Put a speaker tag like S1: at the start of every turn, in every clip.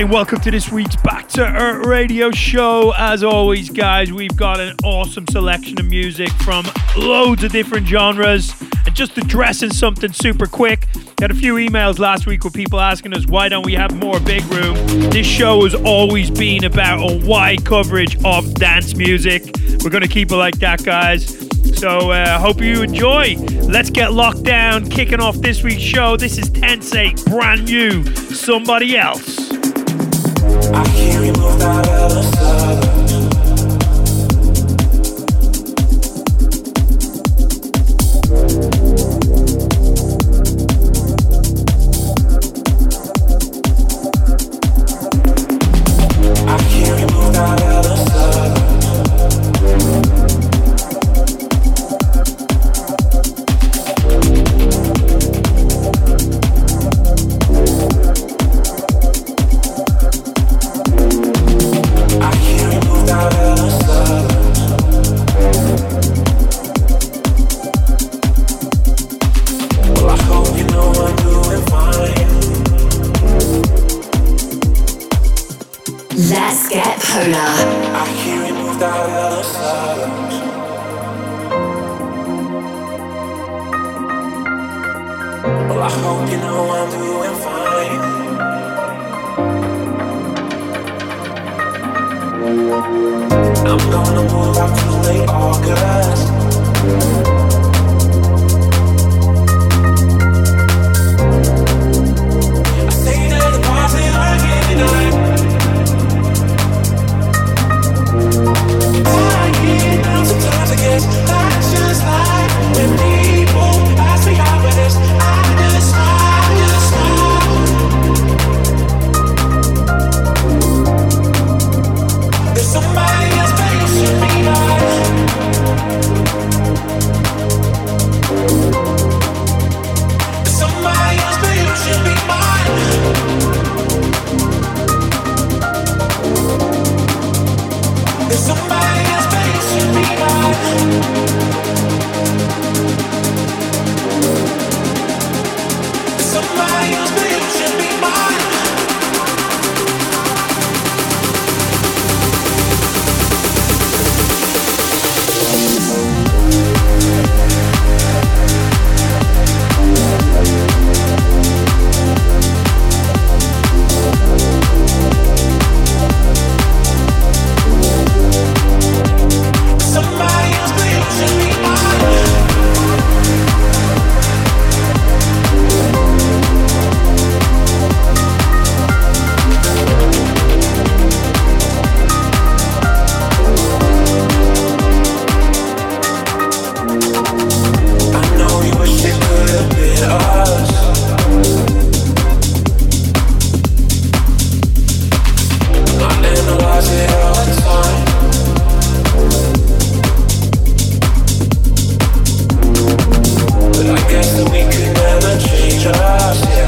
S1: Hi, welcome to this week's Back to Earth radio show. As always, guys, we've got an awesome selection of music from loads of different genres. And just addressing something super quick, Got a few emails last week with people asking us why don't we have more big room. This show has always been about a wide coverage of dance music. We're going to keep it like that, guys. So uh, hope you enjoy. Let's get locked down. Kicking off this week's show. This is Tensnake, brand new. Somebody else.
S2: You're
S3: never change ourselves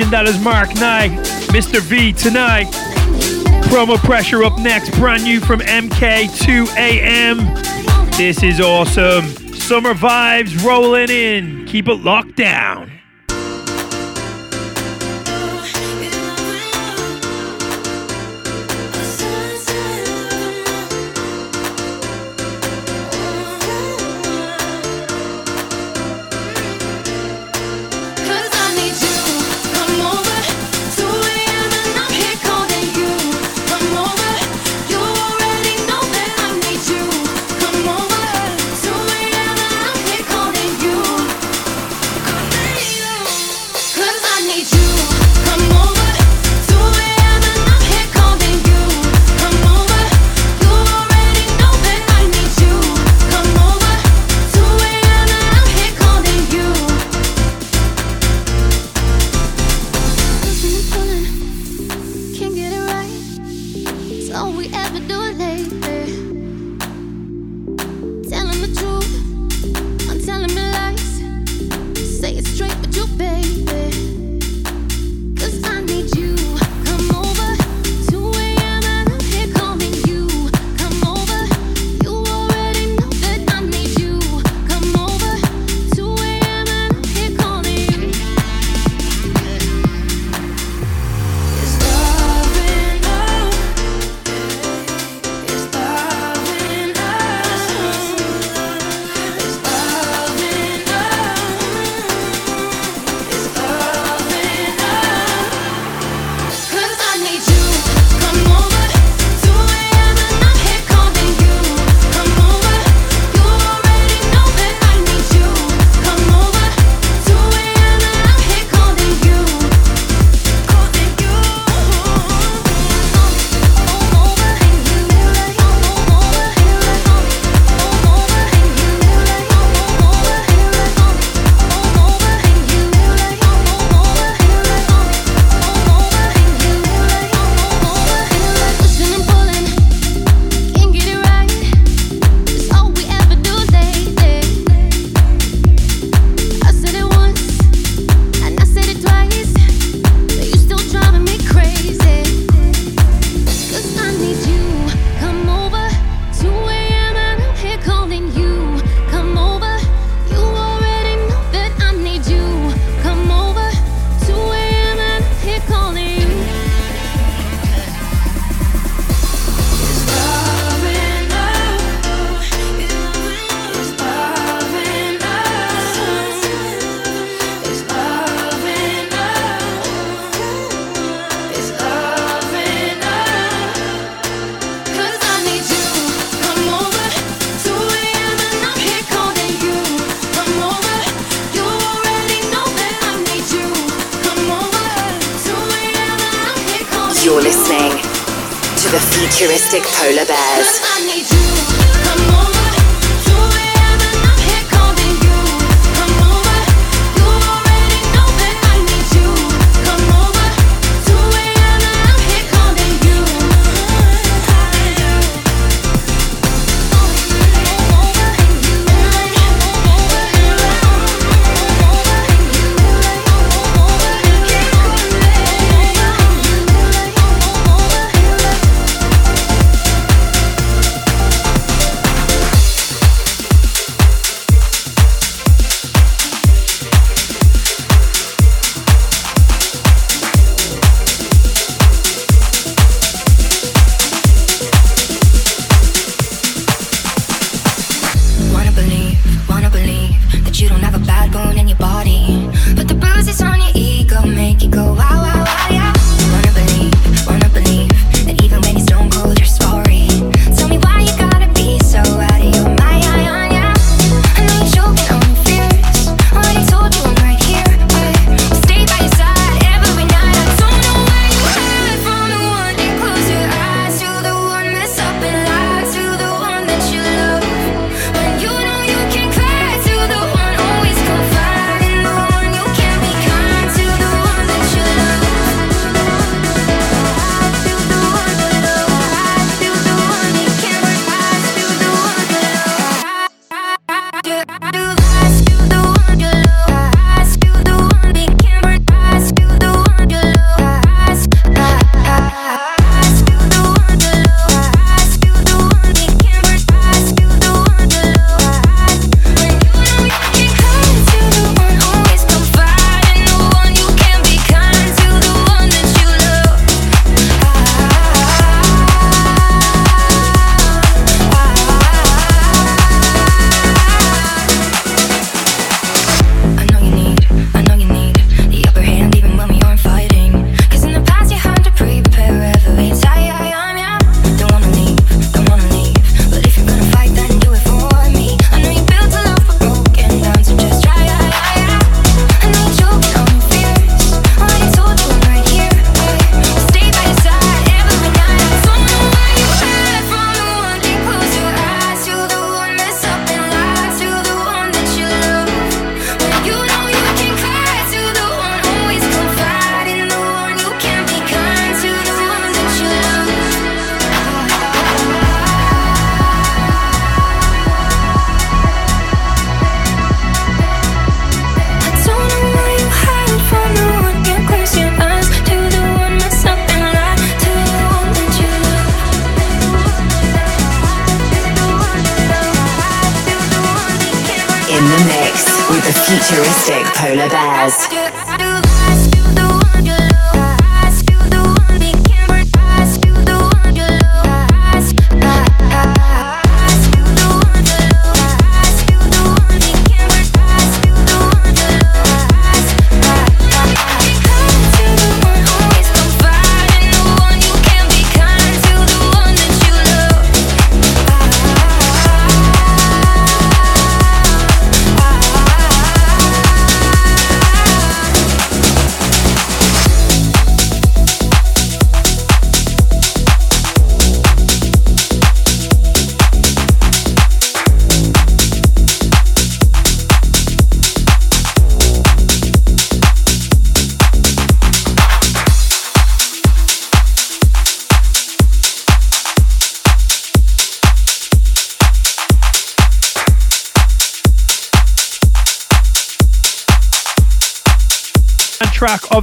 S3: legend that is Mark Knight, Mr. V tonight. Promo pressure up next, brand new from MK2AM. This is awesome. Summer vibes rolling in. Keep it locked down.
S4: Polar Bears.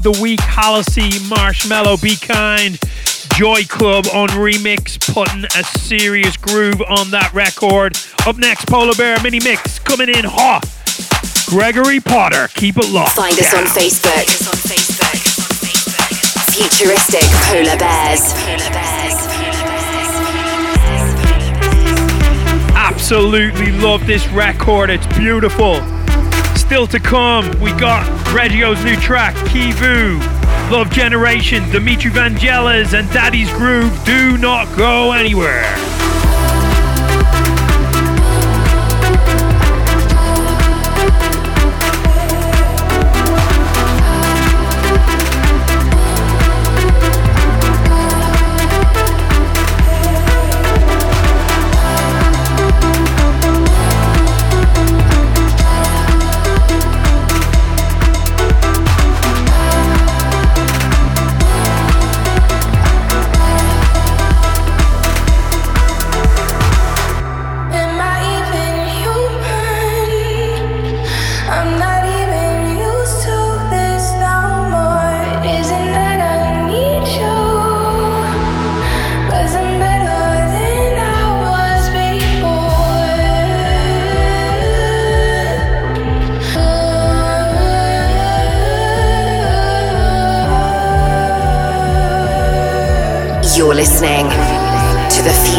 S1: The week, Halsey, Marshmello, Be Kind, Joy Club on remix, putting a serious groove on that record. Up next, Polar Bear mini mix coming in hot. Gregor Potter, keep it locked.
S4: Find us on Facebook. Futuristic Polar Bears. Polar Bears.
S1: Absolutely love this record. It's beautiful. Still to come, we got Reggio's new track, Kevu, Love Generation, Dimitri Vangelis, and Daddy's Groove. Do not go anywhere.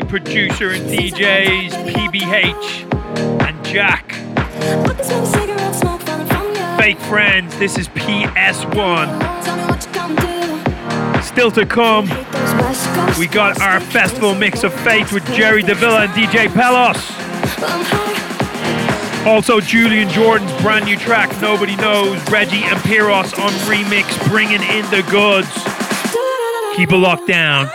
S3: UK producer and DJs PBH and Jack. Fake friends, this is PS1. Still to come, we got our festival mix of faith with Jerry Davila and DJ Pelos. Also, Julian Jordan's brand new track, Nobody Knows, Riggi and Piros on remix, bringing in the goods. Keep it locked down.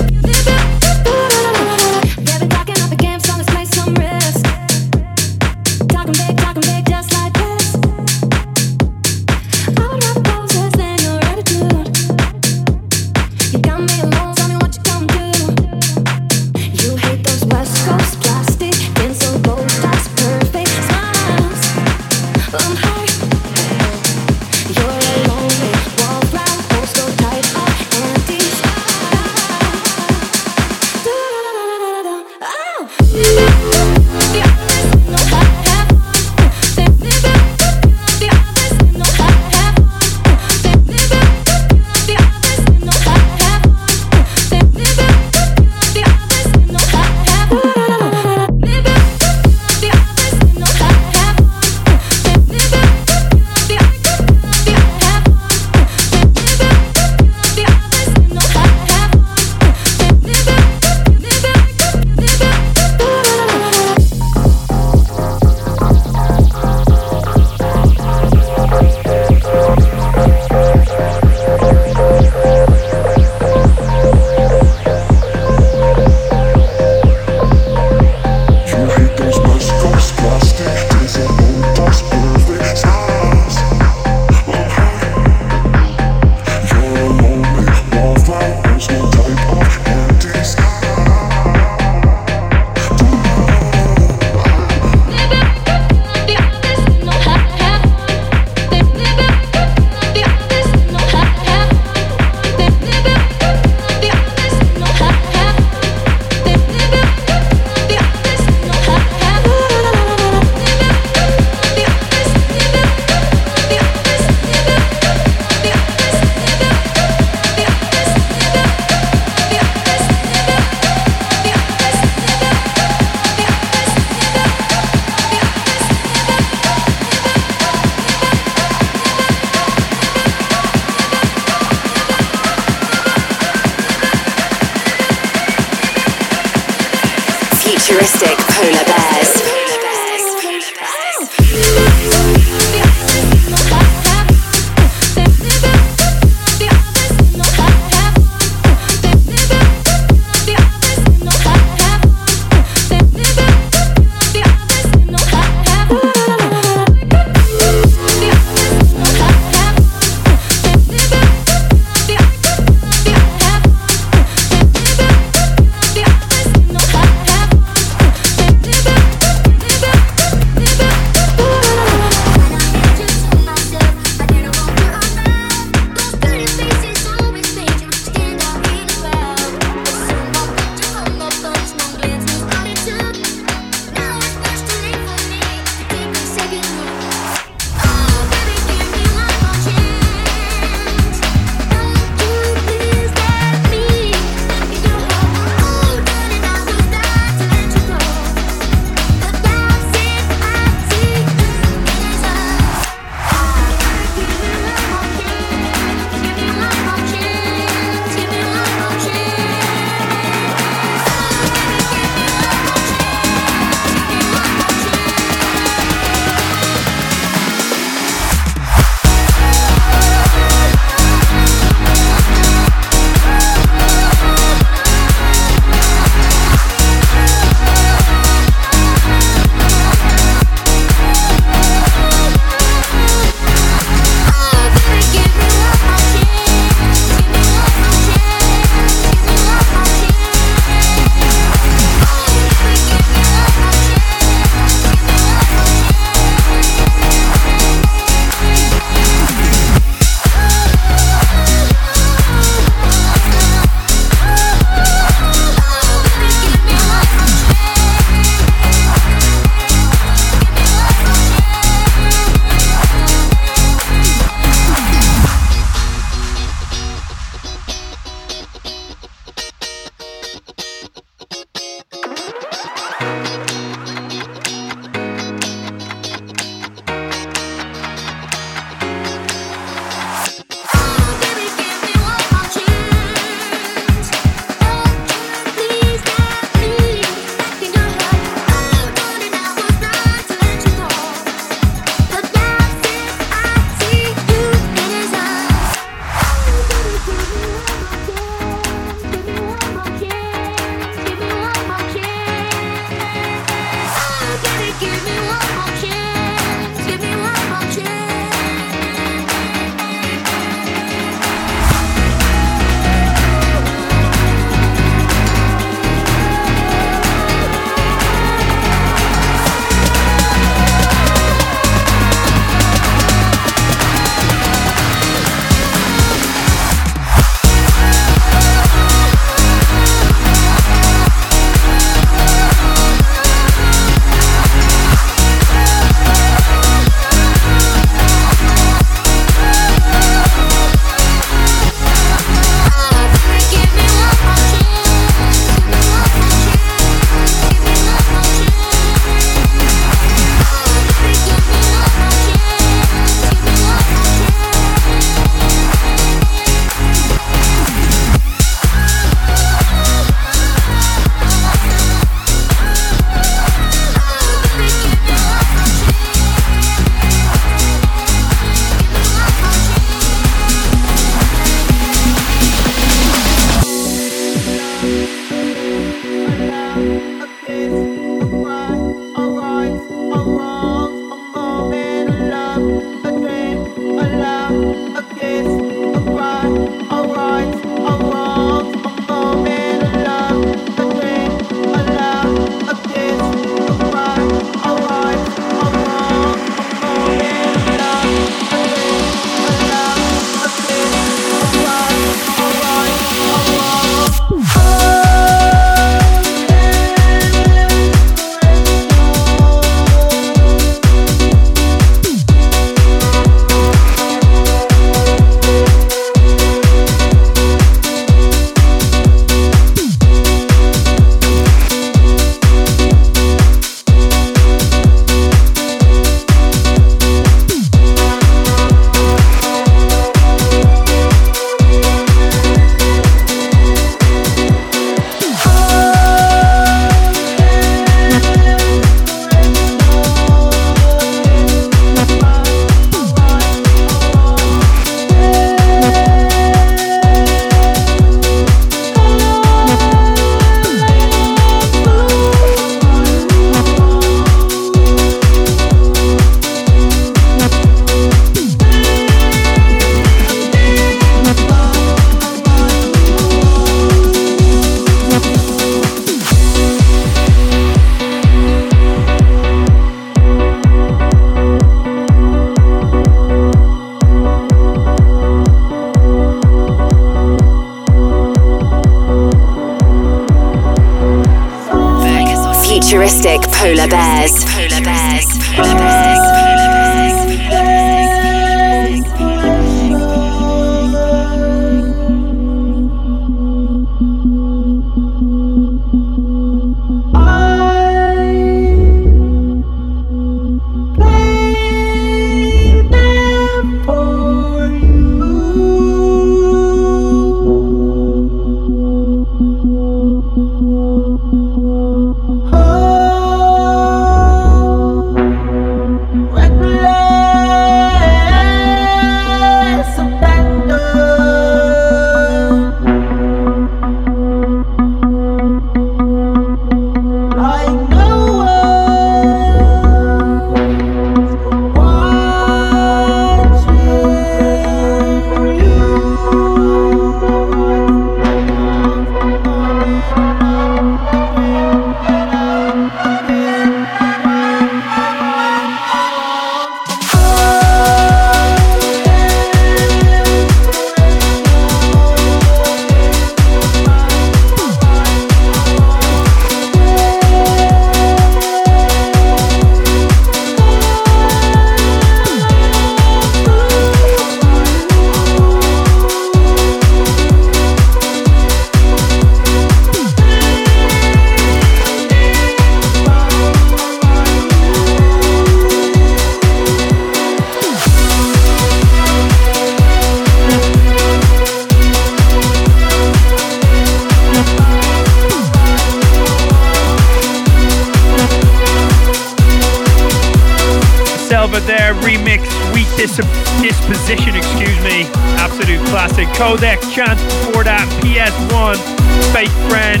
S1: Chance before that, PS1, Fake Friend.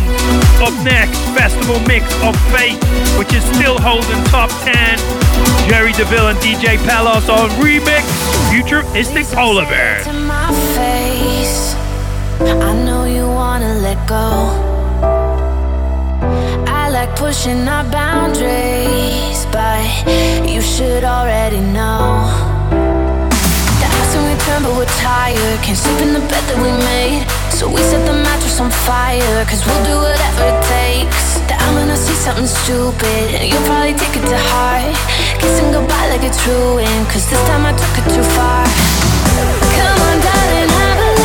S1: Up next, Festival Mix of Faith, which is still holding top 10. Jerry Davila and DJ Pelos on remix, Futuristic Bear.
S5: I know you wanna let go. I like pushing our boundaries, but you should already know but we're tired. Can't sleep in the bed that we made. So we set the mattress on fire, cause we'll do whatever it takes. That I'm gonna see something stupid, and you'll probably take it to heart. Kissing goodbye like it's ruined, cause this time I took it too far. Come on, darling, have a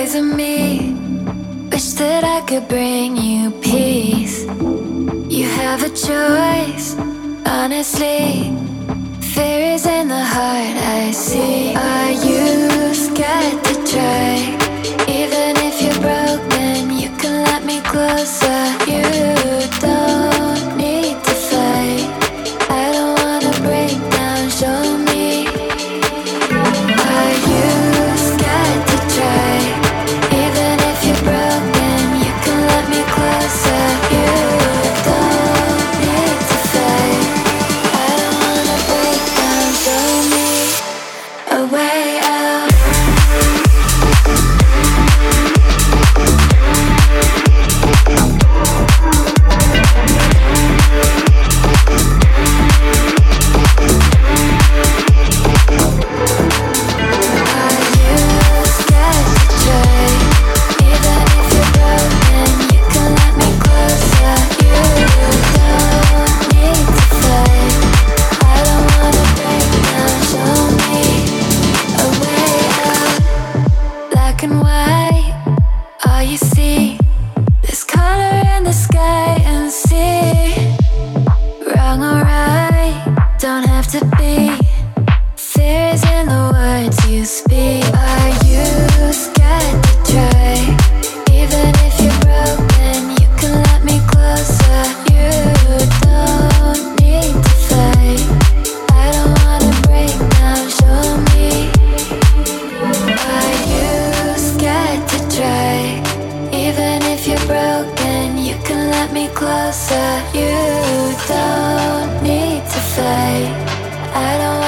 S5: poison
S6: me. Wish that I could bring you peace. You have a choice, honestly. Fear is in the heart, I see. Are you scared to try? Even if you're broken, you can let me close. answer. You don't need to fight. I don't.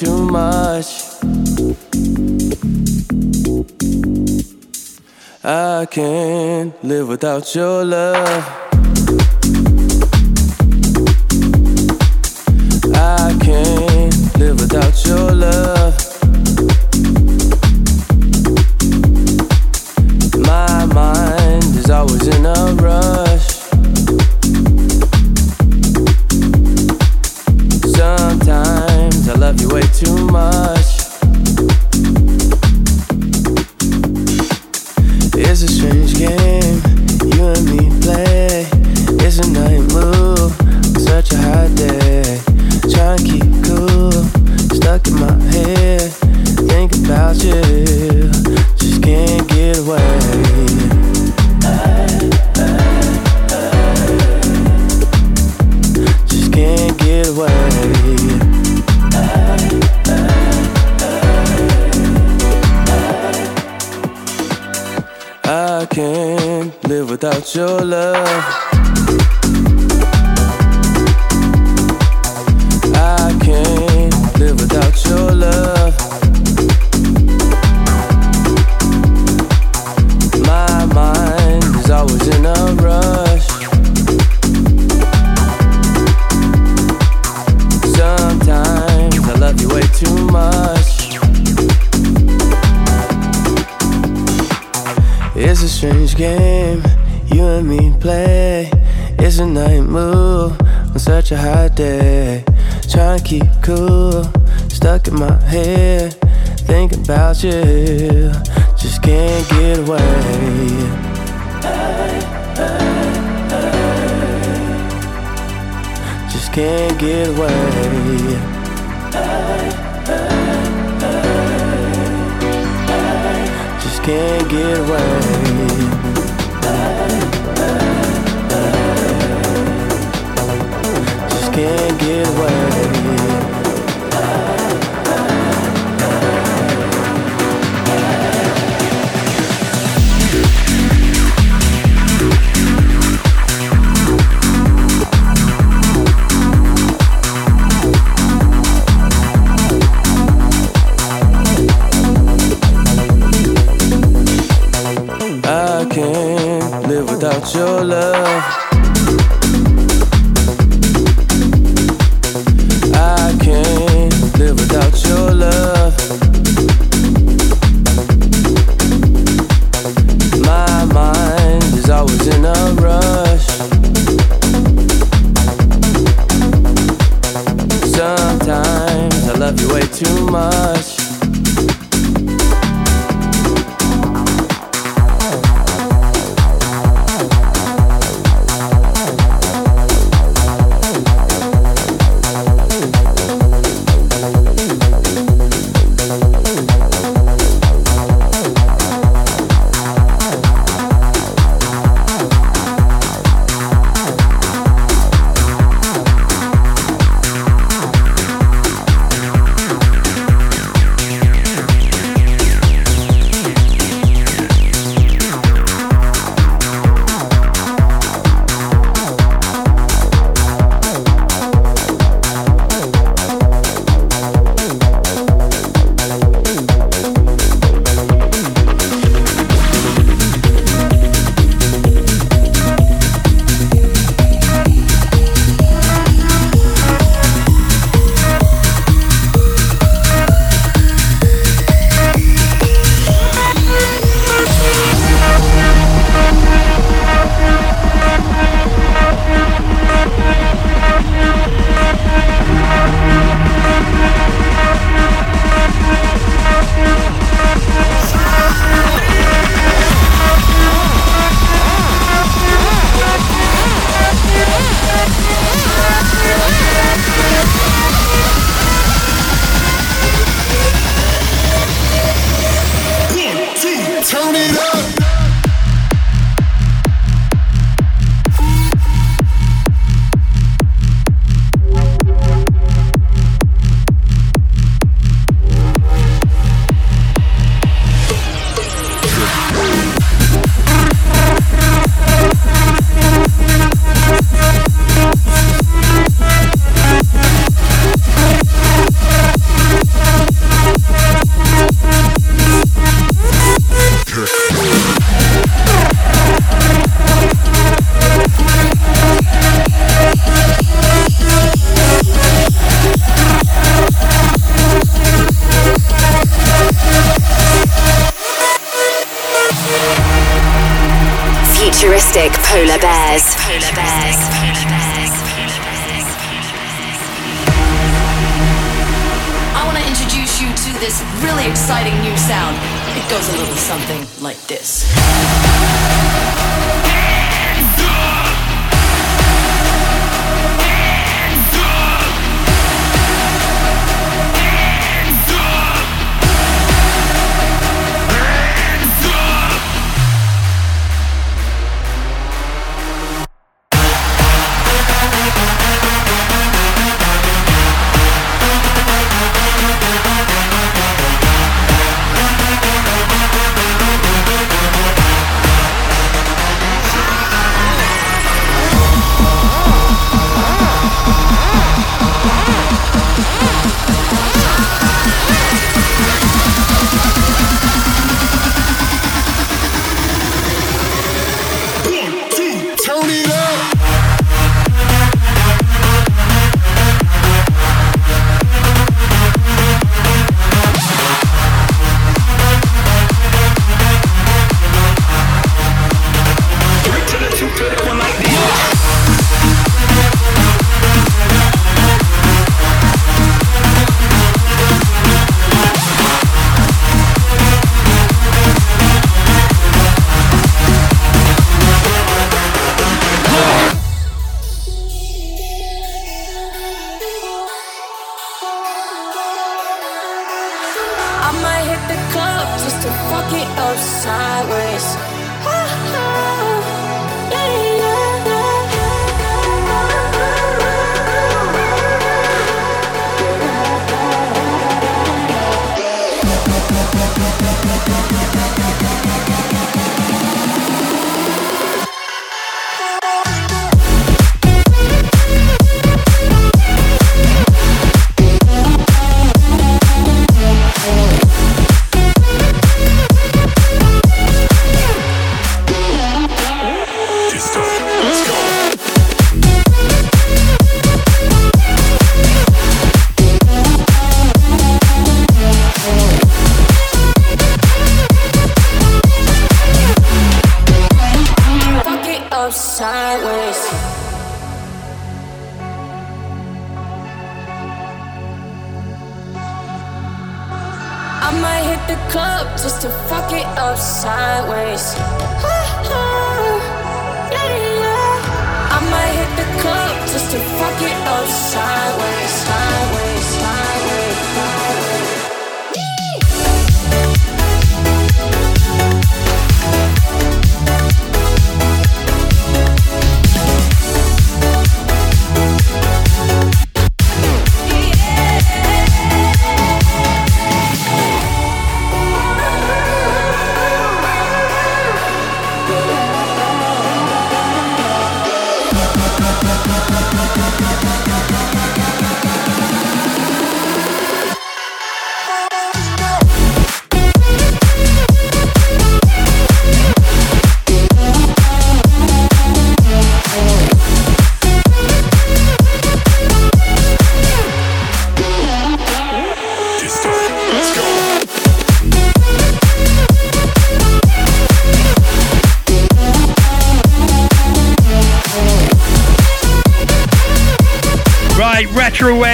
S6: too much. I can't live without your love. I can't live without your love. cool. Stuck in my head, thinking about you. Just can't get away. Hey, hey, hey. Just can't get away.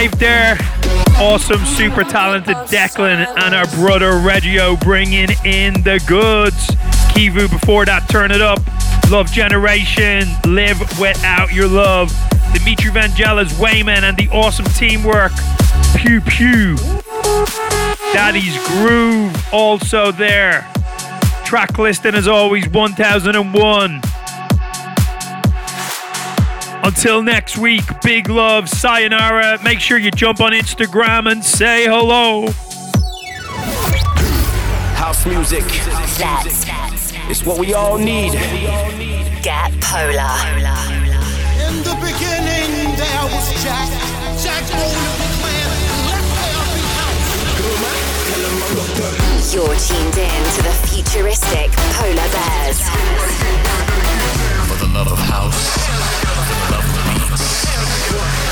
S1: Retrowave there. Awesome, super talented Declain and our brother Reggio bringing in the goods. Kevu before that, turn it up. Love Regenerator, Live Without Your Love. Dimitri Vangelis, Wyman, and the awesome Teamworx. Pew Pew. Daddy's Groove also there. Track listing as always 1001. Until next week, big love, sayonara. Make sure you jump on Instagram and say hello.
S7: House music.
S8: That's
S7: It's what we all need.
S8: Get Polar.
S9: In the beginning, there was Jack. Jack owned a big man, left house.
S8: You're tuned in to the futuristic Polar Bears.
S10: For the love of house.